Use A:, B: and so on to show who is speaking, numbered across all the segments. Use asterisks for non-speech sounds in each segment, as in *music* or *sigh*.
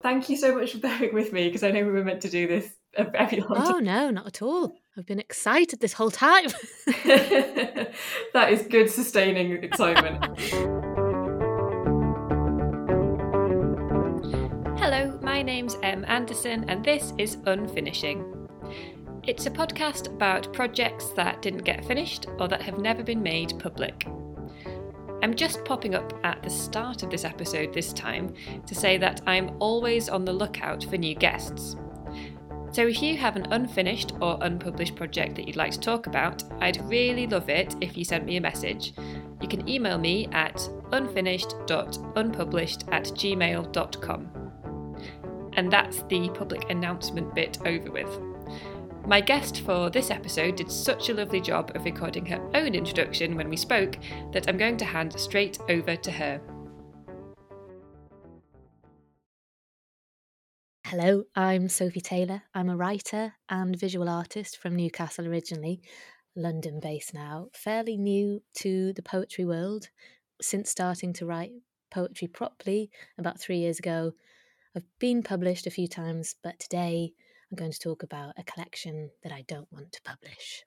A: Thank you so much for bearing with me because I know we were meant to do this a very long
B: oh, time. Oh, no, not at all. I've been excited this whole time. *laughs*
A: that is good, sustaining excitement.
C: Hello, my name's Em Anderson, and this is Unfinishing. It's a podcast about projects that didn't get finished or that have never been made public. I'm just popping up at the start of this episode this time to say that I'm always on the lookout for new guests. So if you have an unfinished or unpublished project that you'd like to talk about, I'd really love it if you sent me a message. You can email me at unfinished.unpublished at gmail.com. And that's the public announcement bit over with. My guest for this episode did such a lovely job of recording her own introduction when we spoke that I'm going to hand straight over to her.
B: Hello, I'm Sophie Taylor. I'm a writer and visual artist from Newcastle originally, London based now, fairly new to the poetry world since starting to write poetry properly about three years ago. I've been published a few times, but today I'm going to talk about a collection that I don't want to publish.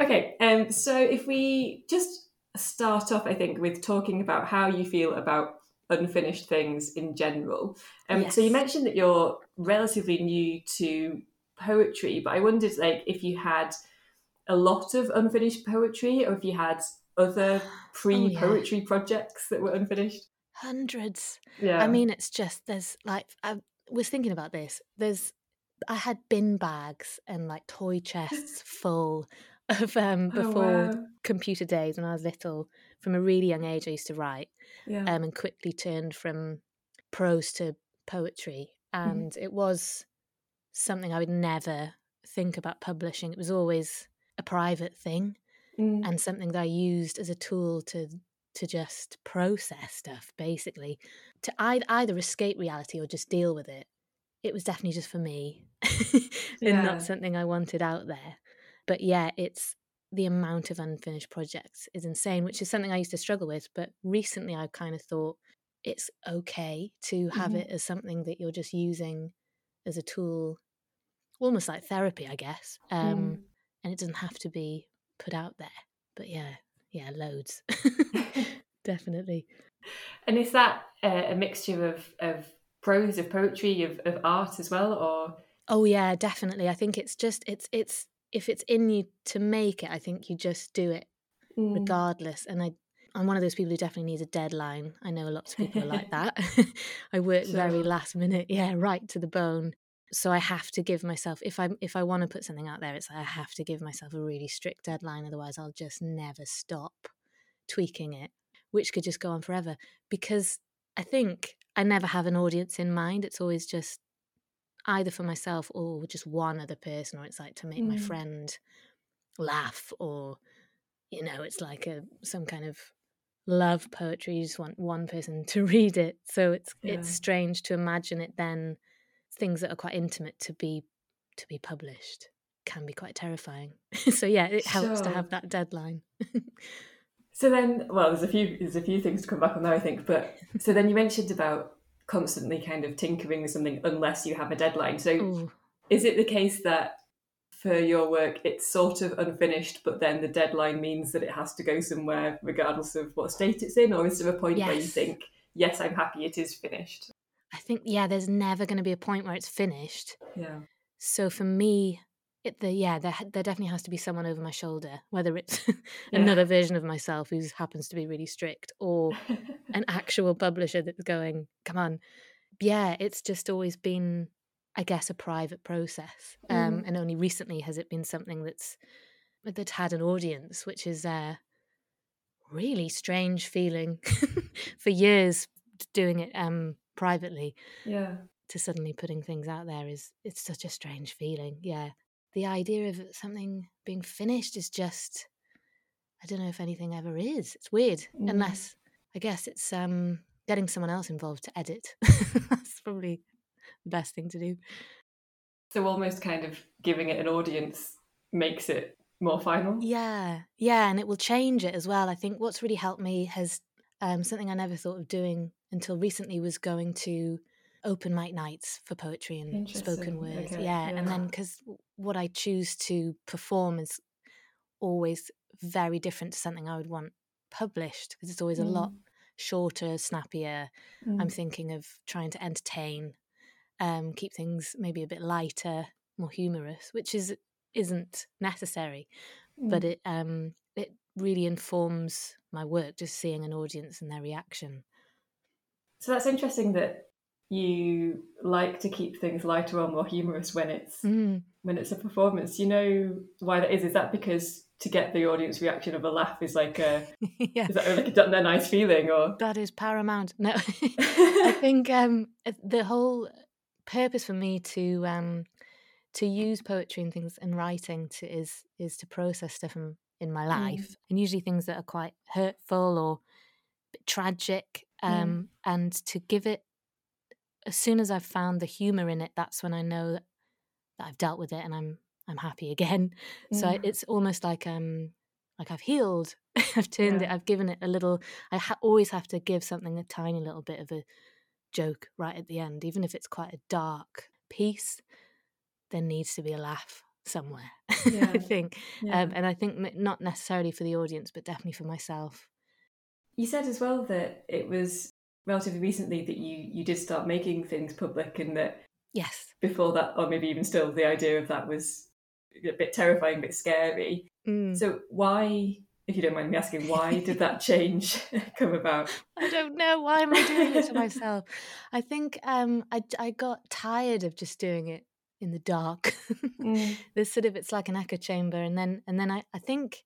A: Okay, um, so if we just start off, I think, with talking about how you feel about unfinished things in general. Um,
B: Yes.
A: So you mentioned that you're relatively new to poetry, but I wondered, like, if you had a lot of unfinished poetry, or if you had other pre-poetry projects that were unfinished.
B: Hundreds.
A: Yeah,
B: I mean, it's just there's like I was thinking about this. There's I had bin bags and like toy chests *laughs* full of um
A: Oh,
B: before
A: wow.
B: computer days when I was little. From a really young age, I used to write
A: yeah,
B: um, and quickly turned from prose to poetry.
A: Mm-hmm.
B: And it was something I would never think about publishing. It was always a private thing
A: Mm,
B: and something that I used as a tool to to just process stuff, basically, to either, either escape reality or just deal with it. It was definitely just for me, *laughs* and
A: Yeah.
B: not something I wanted out there. But yeah, it's the amount of unfinished projects is insane, which is something I used to struggle with. But recently, I've kind of thought it's okay to have
A: Mhm.
B: it as something that you're just using as a tool, almost like therapy, I guess. Um,
A: Mm.
B: and it doesn't have to be put out there. But yeah, yeah, loads. *laughs* *laughs* Definitely.
A: And is that uh, a mixture of, of prose, of poetry, of, of art as well, or
B: Oh yeah, definitely. I think it's just it's it's if it's in you to make it, I think you just do it
A: Mm.
B: regardless. And I I'm one of those people who definitely needs a deadline. I know lots of people are like *laughs* that. I work very last minute, yeah, right to the bone. So I have to give myself if I if I want to put something out there, it's like I have to give myself a really strict deadline. Otherwise, I'll just never stop tweaking it, which could just go on forever. Because I think I never have an audience in mind. It's always just either for myself or just one other person, or it's like to make my
A: Mm.
B: friend laugh, or you know, it's like a some kind of love poetry. You just want one person *laughs* to read it. So it's it's strange to imagine it then things that are quite intimate to be to be published can be quite terrifying. *laughs* so yeah, it helps to have that deadline. *laughs*
A: So then, well, there's a few there's a few things to come back on there, I think. But *laughs* so then you mentioned about constantly kind of tinkering with something unless you have a deadline. So
B: Ooh.
A: is it the case that for your work it's sort of unfinished, but then the deadline means that it has to go somewhere regardless of what state it's in, or is there a point where you think, yes, I'm happy it is finished?
B: I think yeah, there's never going to be a point where it's finished.
A: Yeah.
B: So for me, it, the yeah, there there definitely has to be someone over my shoulder, whether it's *laughs*
A: Yeah.
B: another version of myself who happens to be really strict, or an *laughs* actual publisher that's going, "Come on." Yeah, it's just always been, I guess, a private process, um,
A: Mm.
B: and only recently has it been something that's that had an audience, which is a really strange feeling. *laughs* For years, doing it um, privately
A: yeah.
B: to suddenly putting things out there is it's such a strange feeling. Yeah. The idea of something being finished is just I don't know if anything ever is. It's weird.
A: Mm.
B: Unless I guess it's um getting someone else involved to edit. *laughs* That's probably the best thing to do.
A: So almost kind of giving it an audience makes it more final.
B: Yeah. Yeah, and it will change it as well. I think what's really helped me has um something I never thought of doing until recently was going to open mic nights for poetry and spoken word. Okay, yeah. yeah. And then because what I choose to perform is always very different to something I would want published because it's always mm. a lot mm. shorter, snappier. Mm. I'm thinking of trying to entertain, um, keep things maybe a bit lighter, more humorous, which is isn't necessary, mm. but it um, it really informs my work just seeing an audience and their reaction.
A: So that's interesting that you like to keep things lighter or more humorous when it's mm. when it's a performance. You know why that is? Is that because to get the audience reaction of a laugh is like a *laughs* yeah. is that like a, a nice feeling or
B: that is paramount. No, *laughs* *laughs* I think um, the whole purpose for me to um, to use poetry and things and writing to is is to process stuff in, in my life mm. and usually things that are quite hurtful or tragic mm. Um, mm. and to give it as soon as I've found the humor in it, that's when I know that, I've dealt with it and I'm I'm happy again. *laughs* So I, it's almost like um like I've healed. *laughs* I've turned yeah. it. I've given it a little. I ha- always have to give something a tiny little bit of a joke right at the end, even if it's quite a dark piece. There needs to be a laugh somewhere. *laughs* Yeah. I think, yeah. um, and I think not necessarily for the audience, but definitely for myself.
A: You said as well that it was relatively recently that you you did start making things public and that
B: yes.
A: before that or maybe even still the idea of that was a bit terrifying a bit scary. Mm. so why if you don't mind me asking why did that *laughs* change *laughs* come about?
B: I don't know. Why am i doing it to myself? I think um i i got tired of just doing it in the dark. *laughs* Mm. there's sort of it's like an echo chamber and then and then i i think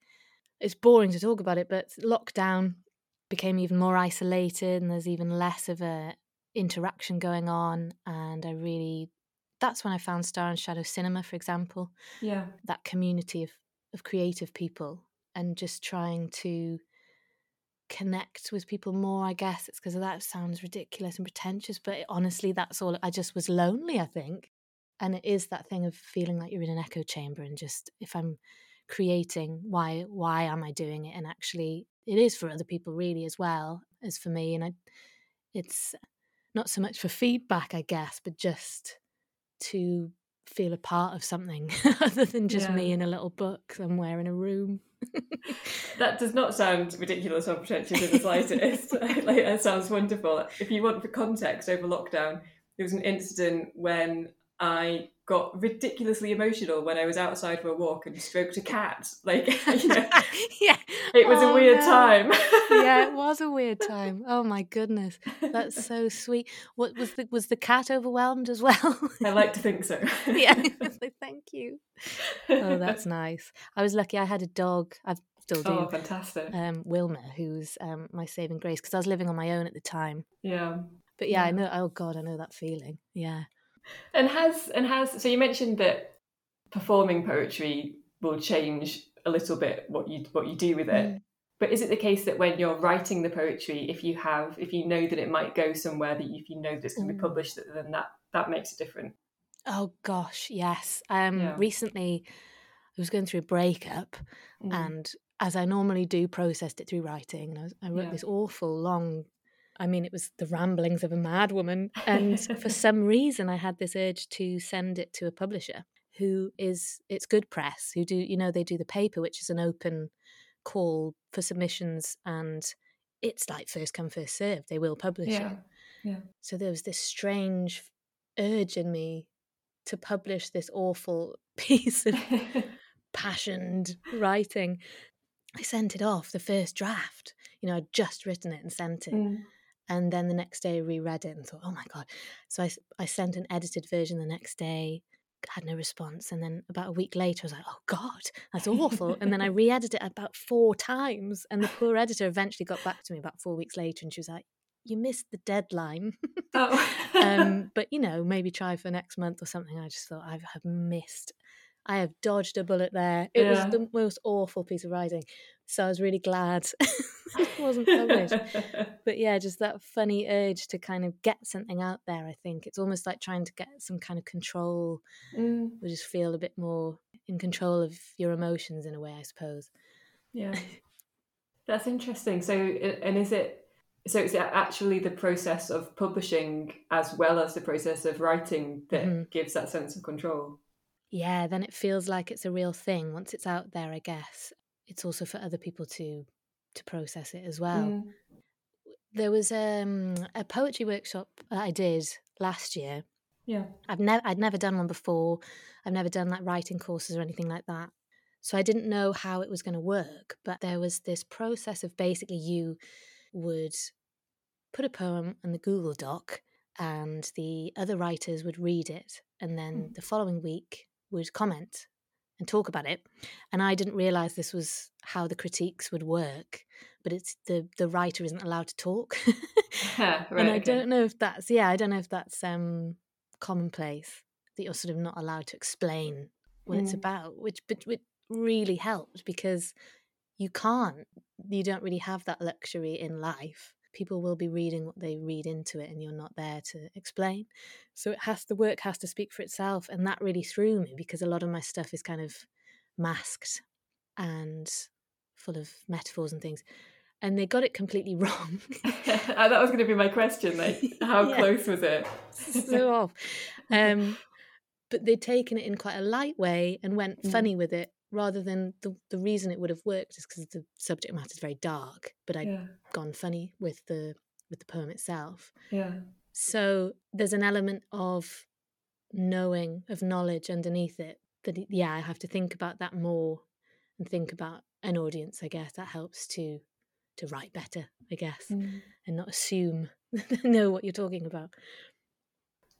B: it's boring to talk about it but lockdown became even more isolated and there's even less of a interaction going on and i really that's when i found star and shadow cinema for example.
A: Yeah.
B: That community of of creative people and just trying to connect with people more i guess. It's because that sounds ridiculous and pretentious but honestly that's all i just was lonely i think. And it is that thing of feeling like you're in an echo chamber and just if i'm creating why why am i doing it? And actually it is for other people really as well as for me and I, it's not so much for feedback i guess but just to feel a part of something *laughs* other than just yeah. me in a little book somewhere in a room. *laughs*
A: That does not sound ridiculous or pretentious in the slightest. *laughs* Like that sounds wonderful. If you want for context over lockdown there was an incident when i got ridiculously emotional when I was outside for a walk and stroked a cat. *laughs* Like, you know, *laughs* yeah, it was oh, a weird no. time.
B: yeah, it *laughs* was a weird time. Oh my goodness, that's so sweet. What was the was the cat overwhelmed as well?
A: I like to think so.
B: yeah, thank you. Oh, that's nice. I was lucky. I had a dog. I've still do.
A: Oh, fantastic.
B: Um, Wilma, who's um, my saving grace, because I was living on my own at the time.
A: Yeah.
B: But yeah, yeah, I know. Oh God, I know that feeling. Yeah
A: and has and has so you mentioned that performing poetry will change a little bit what you what you do with it. Mm. But is it the case that when you're writing the poetry, if you have if you know that it might go somewhere that if you know this can be mm. published, then that that makes it different.
B: Oh gosh, yes. Um yeah. recently I was going through a breakup mm. and as I normally do processed it through writing and I, was, I wrote yeah. this awful long I mean, it was the ramblings of a madwoman. And *laughs* for some reason, I had this urge to send it to a publisher who is, it's good press, who do, you know, they do the paper, which is an open call for submissions. And it's like first come, first served. They will publish
A: yeah.
B: it.
A: Yeah.
B: So there was this strange urge in me to publish this awful *laughs* piece of *laughs* passioned writing. I sent it off, the first draft. You know, I'd just written it and sent it. Mm. And then the next day I reread it and thought, oh my God. So I, I sent an edited version the next day, had no response. And then about a week later, I was like, oh God, that's awful. and then I *laughs* re edited it about four times. And the poor editor eventually got back to me about four weeks later and she was like, you missed the deadline. oh. *laughs* um, *laughs* but, you know, maybe try for next month or something. I just thought, I have missed I have dodged a bullet there. It yeah. was the most awful piece of writing. So I was really glad *laughs* it wasn't published. *laughs* but yeah, just that funny urge to kind of get something out there, I think. It's almost like trying to get some kind of control mm. or just feel a bit more in control of your emotions in a way, I suppose.
A: Yeah. *laughs* That's interesting. So, and is it So it's actually the process of publishing as well as the process of writing that mm-hmm. gives that sense of control.
B: Yeah, then it feels like it's a real thing. Once it's out there, I guess it's also for other people to to process it as well. Mm. There was um, a poetry workshop I did last year.
A: Yeah,
B: I've never I'd never done one before. I've never done like writing courses or anything like that. So I didn't know how it was going to work. But there was this process of basically you would put a poem in the Google Doc, and the other writers would read it, and then mm. the following week would comment and talk about it. And I didn't realize this was how the critiques would work. But it's the the writer isn't allowed to talk, *laughs* right, *laughs* and I okay. don't know if that's yeah, I don't know if that's um, commonplace that you're sort of not allowed to explain what mm. it's about, which but which really helped because you can't, you don't really have that luxury in life people will be reading what they read into it and you're not there to explain so it has the work has to speak for itself and that really threw me because a lot of my stuff is kind of masked and full of metaphors and things and they got it completely *laughs* wrong *laughs*
A: that was going to be my question like how *laughs* yeah. close was it
B: so off um, but they'd taken it in quite a light way and went mm. funny with it rather than the, the reason it would have worked is because the subject matter is very dark but i'd yeah. gone funny with the with the poem itself
A: yeah
B: so there's an element of knowing of knowledge underneath it that yeah i have to think about that more and think about an audience i guess that helps to to write better i guess mm. and not assume *laughs* know what you're talking about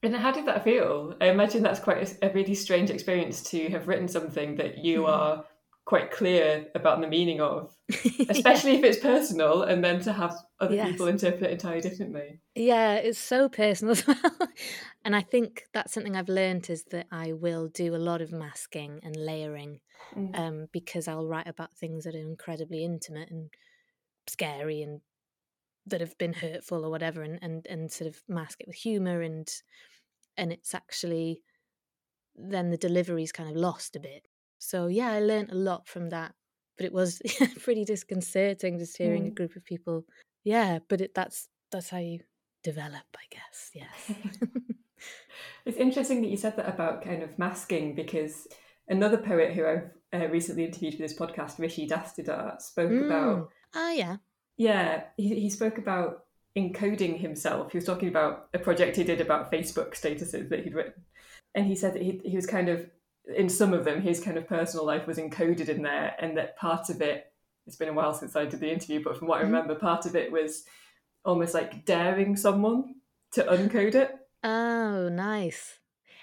A: and how did that feel? I imagine that's quite a, a really strange experience to have written something that you mm-hmm. are quite clear about the meaning of, *laughs* especially yeah. if it's personal, and then to have other yes. people interpret it entirely differently.
B: Yeah, it's so personal *laughs* as well. and I think that's something I've learned is that I will do a lot of masking and layering mm. um, because I'll write about things that are incredibly intimate and scary and that have been hurtful or whatever and, and, and sort of mask it with humor and and it's actually then the delivery's kind of lost a bit. So yeah, I learned a lot from that, but it was *laughs* pretty disconcerting just hearing mm. a group of people. Yeah, but it, that's that's how you develop, I guess. Yes. *laughs*
A: it's interesting that you said that about kind of masking because another poet who I've uh, recently interviewed for this podcast, Rishi Dastidar, spoke mm. about.
B: Ah, yeah.
A: Yeah, he, he spoke about encoding himself. He was talking about a project he did about Facebook statuses that he'd written. And he said that he, he was kind of, in some of them, his kind of personal life was encoded in there, and that part of it, it's been a while since I did the interview, but from what I mm-hmm. remember, part of it was almost like daring someone to uncode it.
B: Oh, nice.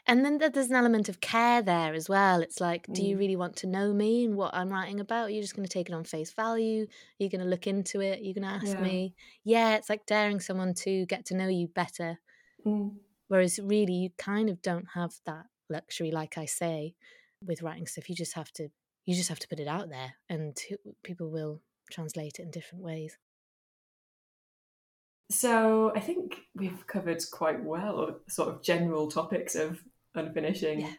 B: And then there's an element of care there as well. It's like, do you mm. really want to know me and what I'm writing about? Are you just going to take it on face value? Are you going to look into it? Are you going to ask yeah. me? Yeah, it's like daring someone to get to know you better. Mm. Whereas really, you kind of don't have that luxury, like I say, with writing stuff. You just have to, you just have to put it out there, and people will translate it in different ways.
A: So I think we've covered quite well sort of general topics of unfinishing yes.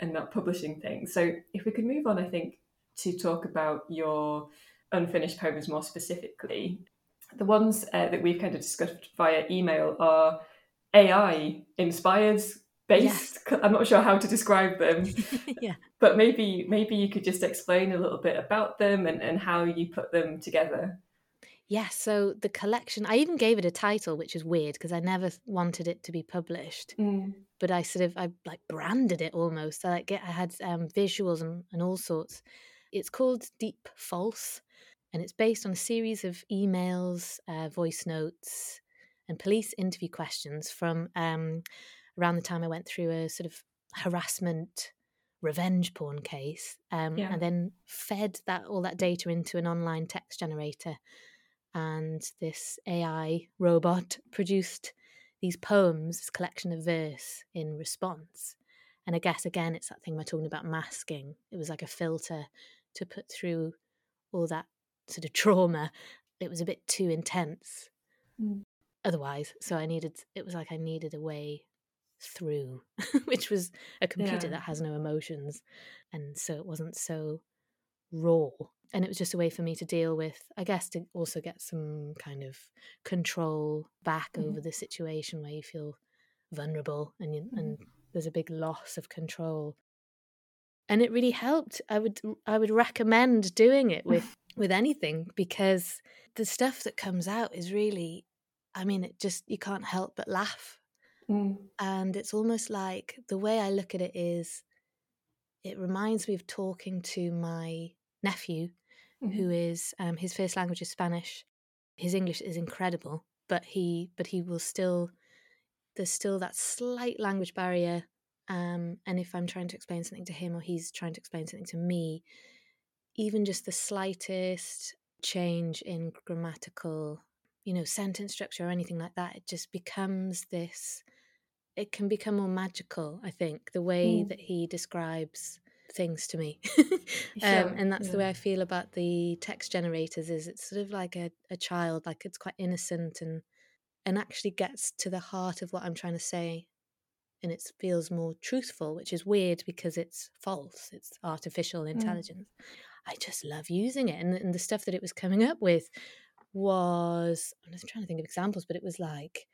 A: and not publishing things. So if we could move on, I think, to talk about your unfinished poems more specifically. The ones uh, that we've kind of discussed via email are AI inspired, based. Yes. I'm not sure how to describe them. *laughs*
B: yeah.
A: But maybe maybe you could just explain a little bit about them and, and how you put them together.
B: Yeah, so the collection, I even gave it a title, which is weird because I never wanted it to be published. Mm. But I sort of, I like branded it almost. I like, I had um, visuals and, and all sorts. It's called Deep False, and it's based on a series of emails, uh, voice notes, and police interview questions from um, around the time I went through a sort of harassment revenge porn case um, yeah. and then fed that all that data into an online text generator and this AI robot *laughs* produced these poems, this collection of verse in response. And I guess again, it's that thing we're talking about masking. It was like a filter to put through all that sort of trauma. It was a bit too intense mm. otherwise. So I needed, it was like I needed a way through, *laughs* which was a computer yeah. that has no emotions. And so it wasn't so raw. And it was just a way for me to deal with i guess to also get some kind of control back mm. over the situation where you feel vulnerable and you, and there's a big loss of control and it really helped i would i would recommend doing it with *laughs* with anything because the stuff that comes out is really i mean it just you can't help but laugh mm. and it's almost like the way i look at it is it reminds me of talking to my nephew mm-hmm. who is um, his first language is spanish his english is incredible but he but he will still there's still that slight language barrier um, and if i'm trying to explain something to him or he's trying to explain something to me even just the slightest change in grammatical, you know, sentence structure or anything like that, it just becomes this, it can become more magical, I think, the way mm. that he describes things to me. *laughs* um, and that's yeah. the way I feel about the text generators is it's sort of like a, a child, like it's quite innocent and and actually gets to the heart of what I'm trying to say and it feels more truthful, which is weird because it's false. It's artificial mm. intelligence. Mm. I just love using it. And, and the stuff that it was coming up with was, I'm just trying to think of examples, but it was like,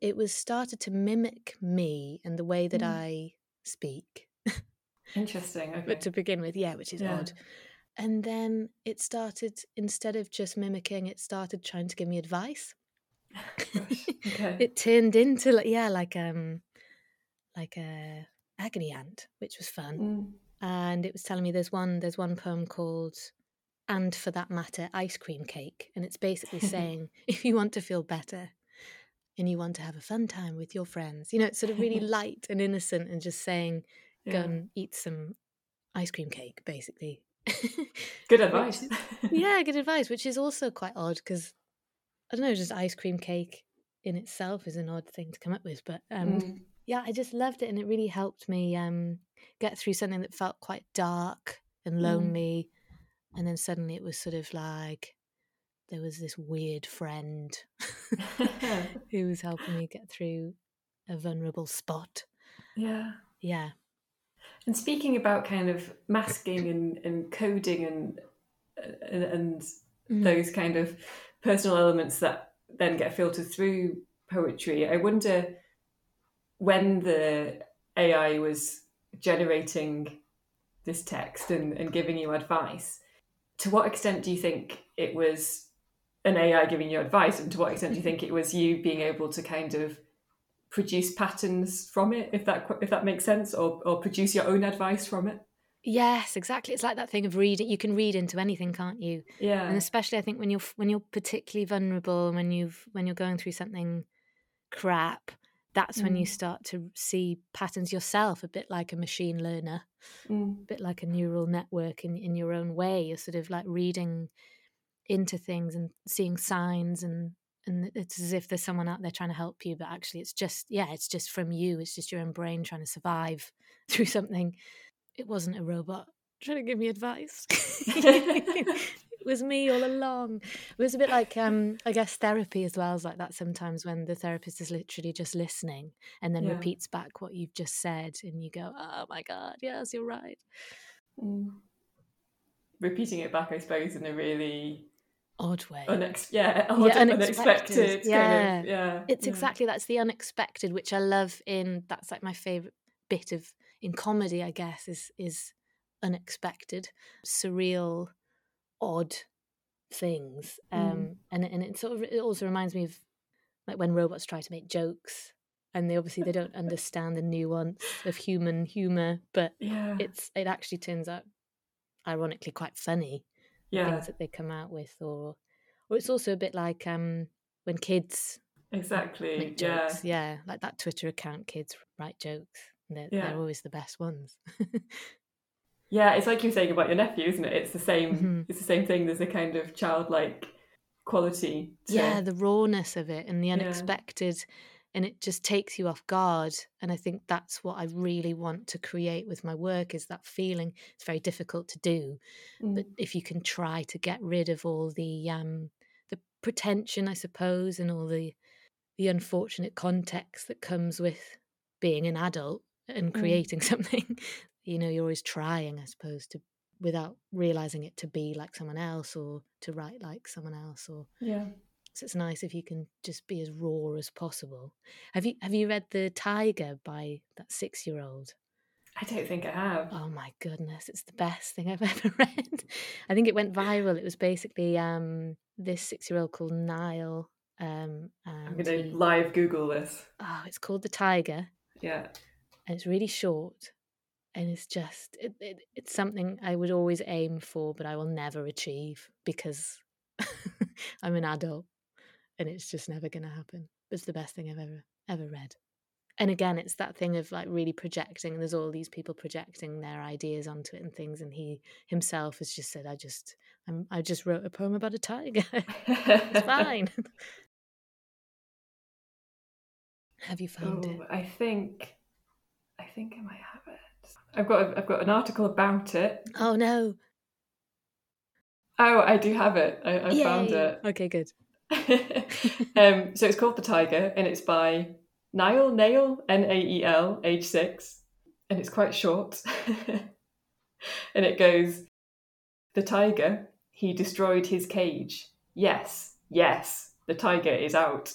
B: it was started to mimic me and the way that mm. I speak.
A: Interesting. Okay.
B: but to begin with, yeah, which is yeah. odd. And then it started, instead of just mimicking, it started trying to give me advice. *laughs* okay. it turned into like yeah, like um like a agony aunt, which was fun. Mm and it was telling me there's one there's one poem called and for that matter ice cream cake and it's basically *laughs* saying if you want to feel better and you want to have a fun time with your friends you know it's sort of really *laughs* light and innocent and just saying go yeah. and eat some ice cream cake basically *laughs*
A: good advice *laughs*
B: yeah good advice which is also quite odd because i don't know just ice cream cake in itself is an odd thing to come up with but um mm. yeah i just loved it and it really helped me um get through something that felt quite dark and mm. lonely. Mm. And then suddenly it was sort of like there was this weird friend *laughs* who was helping me get through a vulnerable spot.
A: Yeah.
B: Yeah.
A: And speaking about kind of masking and, and coding and and, and mm. those kind of personal elements that then get filtered through poetry, I wonder when the AI was generating this text and, and giving you advice, to what extent do you think it was an AI giving you advice, and to what extent do you think it was you being able to kind of produce patterns from it, if that if that makes sense, or or produce your own advice from it?
B: Yes, exactly. It's like that thing of reading. You can read into anything, can't you?
A: Yeah.
B: And especially, I think when you're when you're particularly vulnerable, and when you've when you're going through something crap, that's mm. when you mm. start to see patterns yourself, a bit like a machine learner, mm. a bit like a neural network in, in your own way. You're sort of like reading into things and seeing signs and and it's as if there's someone out there trying to help you but actually it's just yeah it's just from you it's just your own brain trying to survive *laughs* through something it wasn't a robot trying to give me advice *laughs* it was me all along. It was a bit like, um, I guess, therapy as well as like that sometimes when the therapist is literally just listening and then yeah. repeats back what you've just said, and you go, "Oh my god, yes, you're right."
A: Mm. Repeating it back, I suppose, in a really
B: odd way.
A: Unex- yeah, odd, yeah, unexpected. unexpected yeah. Of, yeah,
B: it's
A: yeah.
B: exactly that's the unexpected, which I love. In that's like my favorite bit of in comedy, I guess, is is unexpected, surreal odd things. Um, mm. and and it sort of it also reminds me of like when robots try to make jokes and they obviously they don't *laughs* understand the nuance of human humor, but
A: yeah.
B: it's it actually turns out ironically quite funny. Yeah. Things that they come out with or or it's also a bit like um when kids
A: exactly yeah
B: yeah like that twitter account kids write jokes they're, yeah. they're always the best ones
A: Yeah, it's like you were saying about your nephew, isn't it? It's the same. Mm-hmm. It's the same thing. There's a kind of childlike quality.
B: To... Yeah, the rawness of it and the unexpected. And it just takes you off guard. And I think that's what I really want to create with my work is that feeling. It's very difficult to do, mm. but if you can try to get rid of all the um, the pretension, I suppose, and all the the unfortunate context that comes with being an adult and mm. creating mm. *laughs* something you know you're always trying i suppose to without realizing it to be like someone else or to write like someone else or
A: yeah
B: so it's nice if you can just be as raw as possible have you have you read the tiger by that six year old
A: I don't think I have.
B: Oh my goodness, it's the best thing I've *laughs* ever read. I think it went viral. It was basically um, this six year old called Niall. Um,
A: I'm going to live Google this.
B: Oh, it's called The Tiger.
A: Yeah.
B: And it's really short. And it's just, it, it, it's something I would always aim for, but I will never achieve because *laughs* I'm an adult and it's just never going to happen. It's the best thing I've ever, ever read. And again it's that thing of like really projecting there's all these people projecting their ideas onto it and things and he himself has just said i just I'm, i just wrote a poem about a tiger. *laughs* It's *laughs* fine. Have you found oh, it
A: i think i think i might have it. I've got a, i've got an article about it.
B: Oh no.
A: Oh i do have it. I, I found it.
B: Okay good *laughs*
A: um so it's called the tiger and it's by Niall Nael, N A E L, age six, and it's quite short. *laughs* and it goes The tiger, he destroyed his cage. Yes, yes, the tiger is out.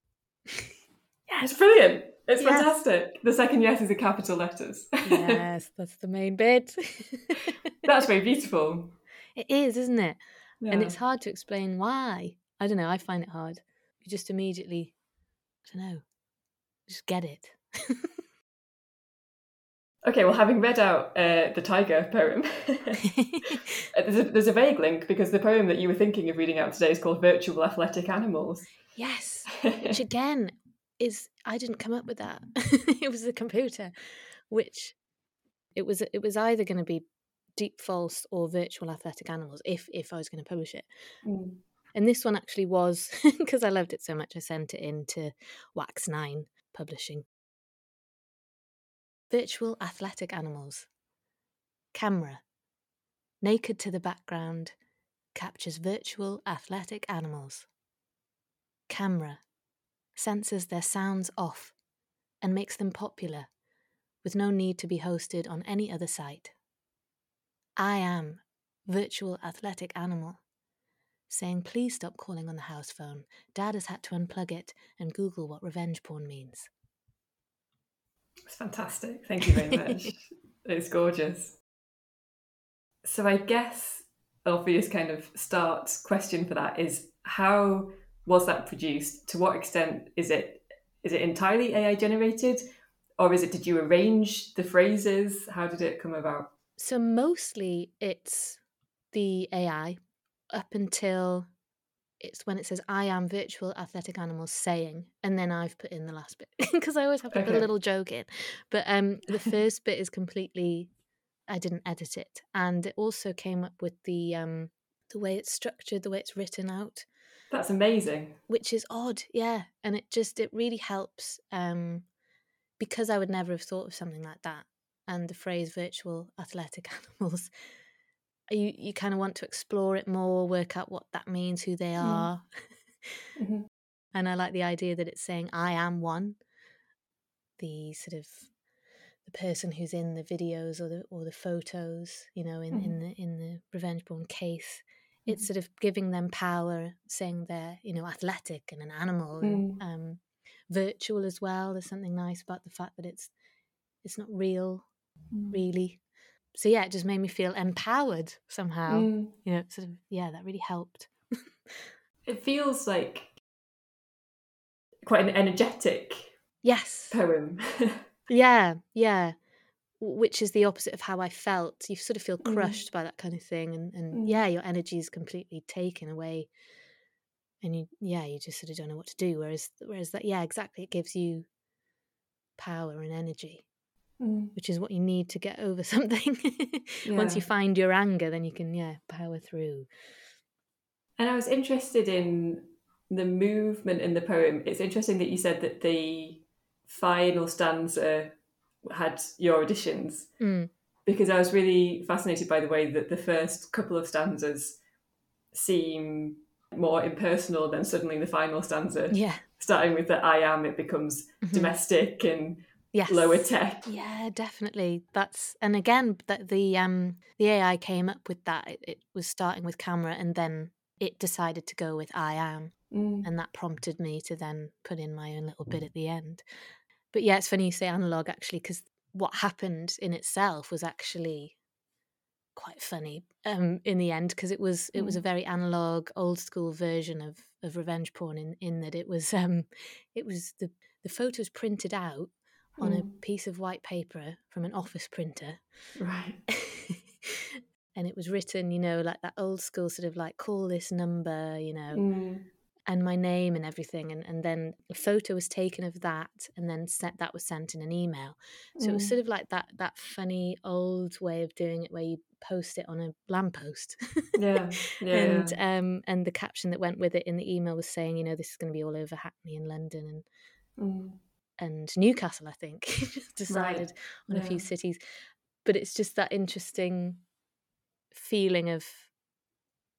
A: *laughs* yeah, it's brilliant. It's yes. fantastic. The second yes is in capital letters.
B: yes, that's the main bit.
A: that's very beautiful.
B: It is, isn't it? Yeah. And it's hard to explain why. I don't know. I find it hard. You just immediately, I don't know, just get it. *laughs*
A: okay, well, having read out uh, the tiger poem, *laughs* uh, there's, a, there's a vague link because the poem that you were thinking of reading out today is called Virtual Athletic Animals.
B: Yes, which *laughs* again is I didn't come up with that. it was the computer, which it was it was either going to be deep false or virtual athletic animals if if I was going to publish it. Mm. And this one actually was *laughs* because I loved it so much. I sent it in to Wax Nine, Publishing. Virtual athletic animals. Camera. Naked to the background, captures virtual athletic animals. Camera. Censors their sounds off and makes them popular with no need to be hosted on any other site. I am virtual athletic animal saying, Please stop calling on the house phone. Dad has had to unplug it and Google what revenge porn means.
A: It's fantastic. Thank you very much. *laughs* it's gorgeous. So, I guess obvious kind of start question for that is how was that produced? To what extent is it is it entirely AI generated, or is it did you arrange the phrases? How did it come about?
B: So mostly it's the AI up until it's when it says I am virtual athletic animals saying, and then I've put in the last bit *laughs* because I always have to okay. put a little joke in. But um, the *laughs* first bit is completely, I didn't edit it, and it also came up with the um, the way it's structured, the way it's written out.
A: That's amazing.
B: Which is odd, yeah, and it just it really helps um, because I would never have thought of something like that. And the phrase virtual athletic *laughs* animals you you kind of want to explore it more, work out what that means, who they mm. are. Mm-hmm. *laughs* and I like the idea that it's saying I am one. The sort of the person who's in the videos or the or the photos, you know, in, mm-hmm. in the in the revenge porn case. It's mm-hmm. sort of giving them power, saying they're, you know, athletic and an animal and mm. um, virtual as well. There's something nice about the fact that it's it's not real, mm. really so yeah, it just made me feel empowered somehow. Mm. You know, sort of yeah, that really helped. *laughs*
A: it feels like quite an energetic
B: yes
A: poem. *laughs*
B: yeah, yeah. Which is the opposite of how I felt. You sort of feel mm. crushed mm. by that kind of thing, and, and mm. yeah, your energy is completely taken away, and you yeah, you just sort of don't know what to do. Whereas whereas that yeah, exactly, it gives you power and energy mm. which is what you need to get over *laughs* something. yeah. Once you find your anger, then you can, yeah, power through.
A: And I was interested in the movement in the poem. It's interesting that you said that the final stanza had your additions mm. because I was really fascinated by the way that the first couple of stanzas seem more impersonal than suddenly the final stanza.
B: Yeah.
A: Starting with the I am, it becomes mm-hmm. domestic and yes. lower tech.
B: Yeah, definitely. That's and again that the um the AI came up with that. It, it, was starting with camera and then it decided to go with I am, mm. and that prompted me to then put in my own little bit at the end. But yeah, it's funny you say analog actually because what happened in itself was actually quite funny um, in the end because it was it was a mm. very analog old school version of of revenge porn in in that it was *laughs* um it was the the photos printed out on mm. a piece of white paper from an office printer.
A: Right. *laughs*
B: and it was written, you know, like that old school sort of like call this number, you know, mm. and my name and everything. And, and then a photo was taken of that and then sent, that was sent in an email. So mm. it was mm. sort of like that, that funny old way of doing it where you post it on a lamppost.
A: yeah. *laughs* yeah.
B: and, um, and the caption that went with it in the email was saying, you know, this is going to be all over Hackney in London. And, mm and Newcastle, I think, *laughs* decided right. on yeah. a few cities. But it's just that interesting feeling of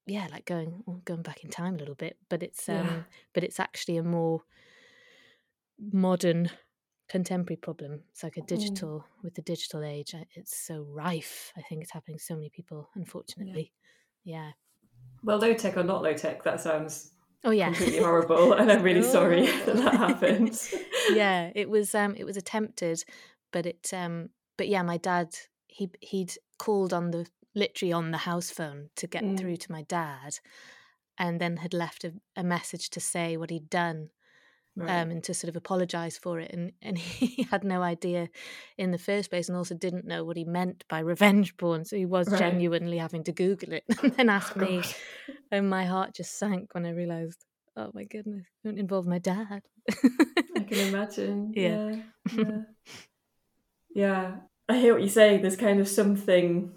B: yeah, like going going back in time a little bit. But it's um yeah. but it's actually a more modern contemporary problem. It's like a mm. digital mm. with the digital age. It's so rife. I think it's happening to so many people, unfortunately. Yeah. yeah.
A: Well, low tech or not low tech, that sounds
B: Oh yeah,
A: completely horrible, and I'm really sorry that *laughs* that happened. *laughs*
B: yeah, it was um, it was attempted, but it um, but yeah, my dad he he'd called on the literally on the house phone to get mm. through to my dad, and then had left a, a message to say what he'd done, Right. Um, and to sort of apologize for it. And, and *laughs* he had no idea in the first place and also didn't know what he meant by revenge porn. So he was right. genuinely having to Google it *laughs* and then ask oh, me. And my heart just sank when I realized, oh my goodness, don't involve my dad.
A: I can imagine. *laughs* Yeah. Yeah. yeah. yeah. I hear what you say. There's kind of something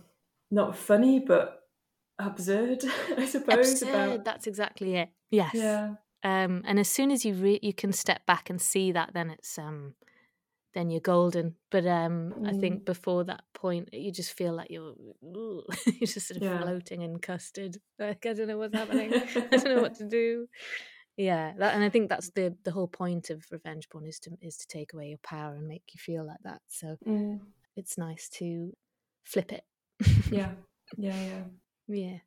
A: not funny, but absurd, I suppose.
B: Absurd, about... that's exactly it. Yes.
A: Yeah.
B: Um, and as soon as you re- you can step back and see that, then it's um, then you're golden. But um, mm. I think before that point, you just feel like you're *laughs* you're just sort of yeah. floating in custard. Like I don't know what's happening. *laughs* I don't know what to *laughs* do. Yeah, that, and I think that's the the whole point of revenge porn is to is to take away your power and make you feel like that. So mm. it's nice to flip it.
A: yeah, yeah, yeah,
B: yeah.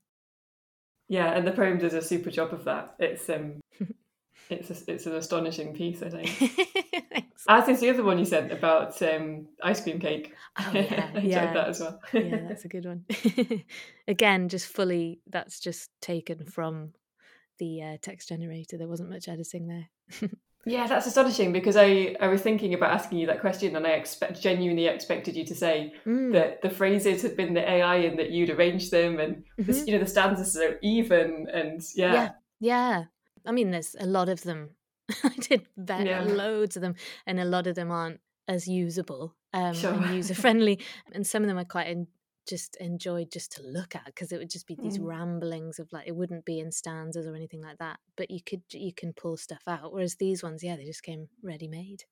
A: Yeah, and the poem does a super job of that. It's um, *laughs* it's a, it's an astonishing piece, I think. *laughs* As is the other one you sent about um, ice cream cake.
B: Oh, *laughs* yeah, I
A: yeah. that as well.
B: yeah, that's a good one. Again, just fully. That's just taken from the uh, text generator. There wasn't much editing there.
A: Yeah, that's astonishing because I, I was thinking about asking you that question and I expect genuinely expected you to say mm. that the phrases had been the AI and that you'd arranged them and mm-hmm. this, you know the stanzas are even and yeah.
B: yeah. Yeah. I mean there's a lot of them. *laughs* I did yeah. loads of them and a lot of them aren't as usable um, sure. and user *laughs* friendly and some of them are quite in, just enjoyed just to look at because it would just be these mm. ramblings of like it wouldn't be in stanzas or anything like that but you could you can pull stuff out whereas these ones yeah they just came ready made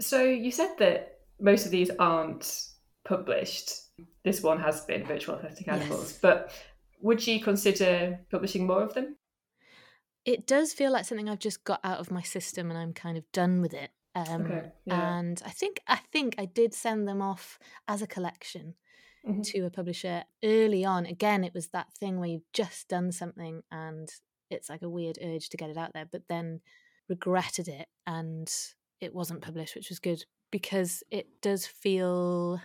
A: so you said that most of these aren't published this one has been virtual authentic animals yes. but would you consider publishing more of them
B: it does feel like something i've just got out of my system and i'm kind of done with it um,
A: okay, yeah.
B: and I think I think I did send them off as a collection mm-hmm. to a publisher early on. Again, it was that thing where you've just done something and it's like a weird urge to get it out there, but then regretted it and it wasn't published, which was good because it does feel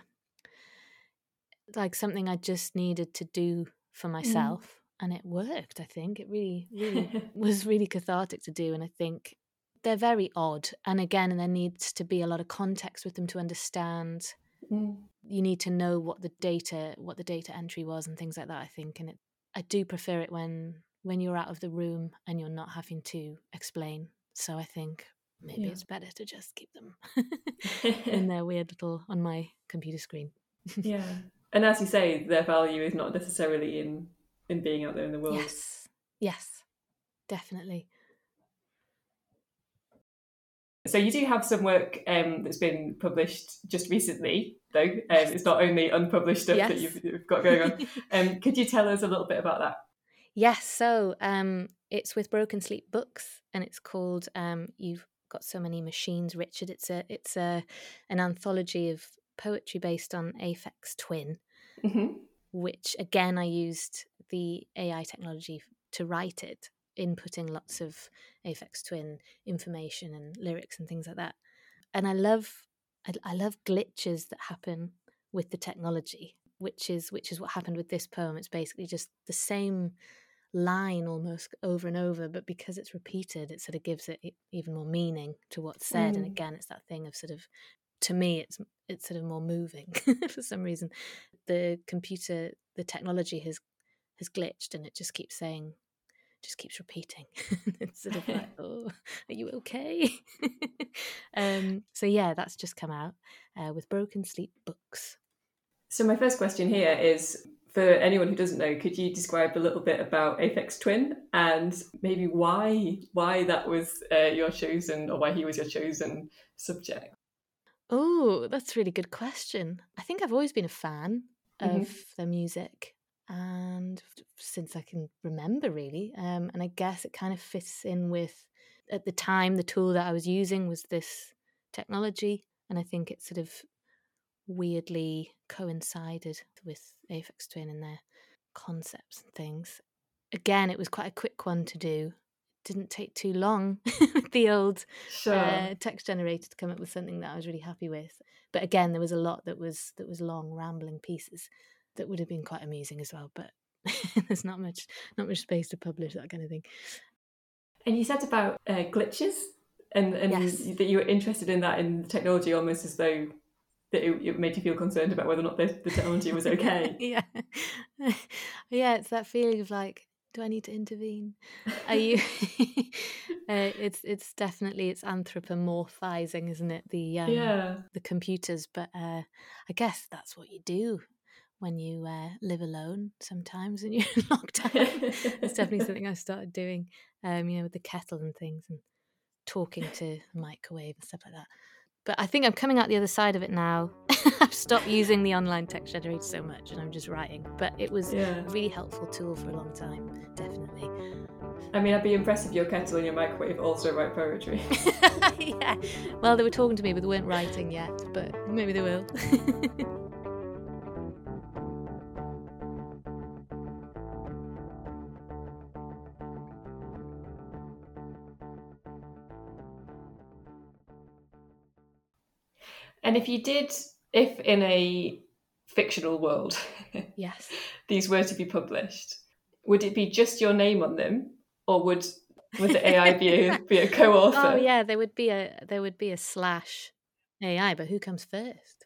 B: like something I just needed to do for mm-hmm. myself. Mm. And it worked, I think. It really, really *laughs* was really cathartic to do. And I think they're very odd. And again, there needs to be a lot of context with them to understand mm. You need to know what the data what the data entry was and things like that i think and it, i do prefer it when when you're out of the room and you're not having to explain. So i think maybe yeah. it's better to just keep them *laughs* in *laughs* their weird little on my computer screen.
A: Yeah. *laughs* And as you say their value is not necessarily in in being out there in the world.
B: Yes. Yes. Definitely
A: so you do have some work um, that's been published just recently, though. Um, it's not only unpublished stuff yes. that you've, you've, got going on. *laughs* Um, could you tell us a little bit about that?
B: Yes. So um, it's with Broken Sleep Books, and it's called um, "You've got so many machines. Richard, it's a it's a an anthology of poetry based on Aphex Twin, mm-hmm. which again I used the AI technology to write it, inputting lots of Aphex Twin information and lyrics and things like that. And I love I, I love glitches that happen with the technology, which is which is what happened with this poem. It's basically just the same line almost over and over, but because it's repeated, it sort of gives it even more meaning to what's said. Mm. And again, it's that thing of sort of, to me, it's it's sort of more moving *laughs* for some reason. The computer, the technology has has glitched, and it just keeps saying, just keeps repeating. *laughs* it's sort of like, *laughs* oh, are you okay? *laughs* um, so yeah, that's just come out uh, with Broken Sleep Books.
A: So my first question here is for anyone who doesn't know, could you describe a little bit about Aphex Twin and maybe why why that was uh, your chosen or why he was your chosen subject?
B: Oh, that's a really good question. I think I've always been a fan mm-hmm. of their music and since I can remember really. Um, and I guess it kind of fits in with at the time the tool that I was using was this technology, and I think it sort of weirdly coincided with Aphex Twin and their concepts and things. Again, it was quite a quick one to do. It didn't take too long *laughs* with the old sure. uh, text generator to come up with something that I was really happy with. But again, there was a lot that was that was long, rambling pieces that would have been quite amusing as well. But *laughs* there's not much not much space to publish that kind of thing.
A: And you said about uh, glitches, and and yes. that you were interested in that in technology, almost as though that it, it, made you feel concerned about whether or not the, the technology was *laughs* okay.
B: yeah, *laughs* yeah, it's that feeling of like, do I need to intervene? Are you? uh, it's it's definitely it's anthropomorphizing, isn't it? The um, yeah the computers, but uh, I guess that's what you do when you uh, live alone sometimes and you're *laughs* locked out. it's definitely *laughs* something I started doing, um, you know, with the kettle and things and talking to the microwave and stuff like that. But I think I'm coming out the other side of it now. *laughs* I've stopped using the online text generator so much and I'm just writing. But it was yeah. a really helpful tool for a long time, definitely.
A: I mean, I'd be impressed if your kettle and your microwave also write poetry.
B: yeah. Well, they were talking to me, but they weren't writing yet. But maybe they will.
A: And if you did, if in a fictional world, *laughs*
B: yes,
A: these were to be published, would it be just your name on them, or would would the AI be a, *laughs* be a co-author?
B: Oh yeah, there would be a there would be a slash AI, but who comes first?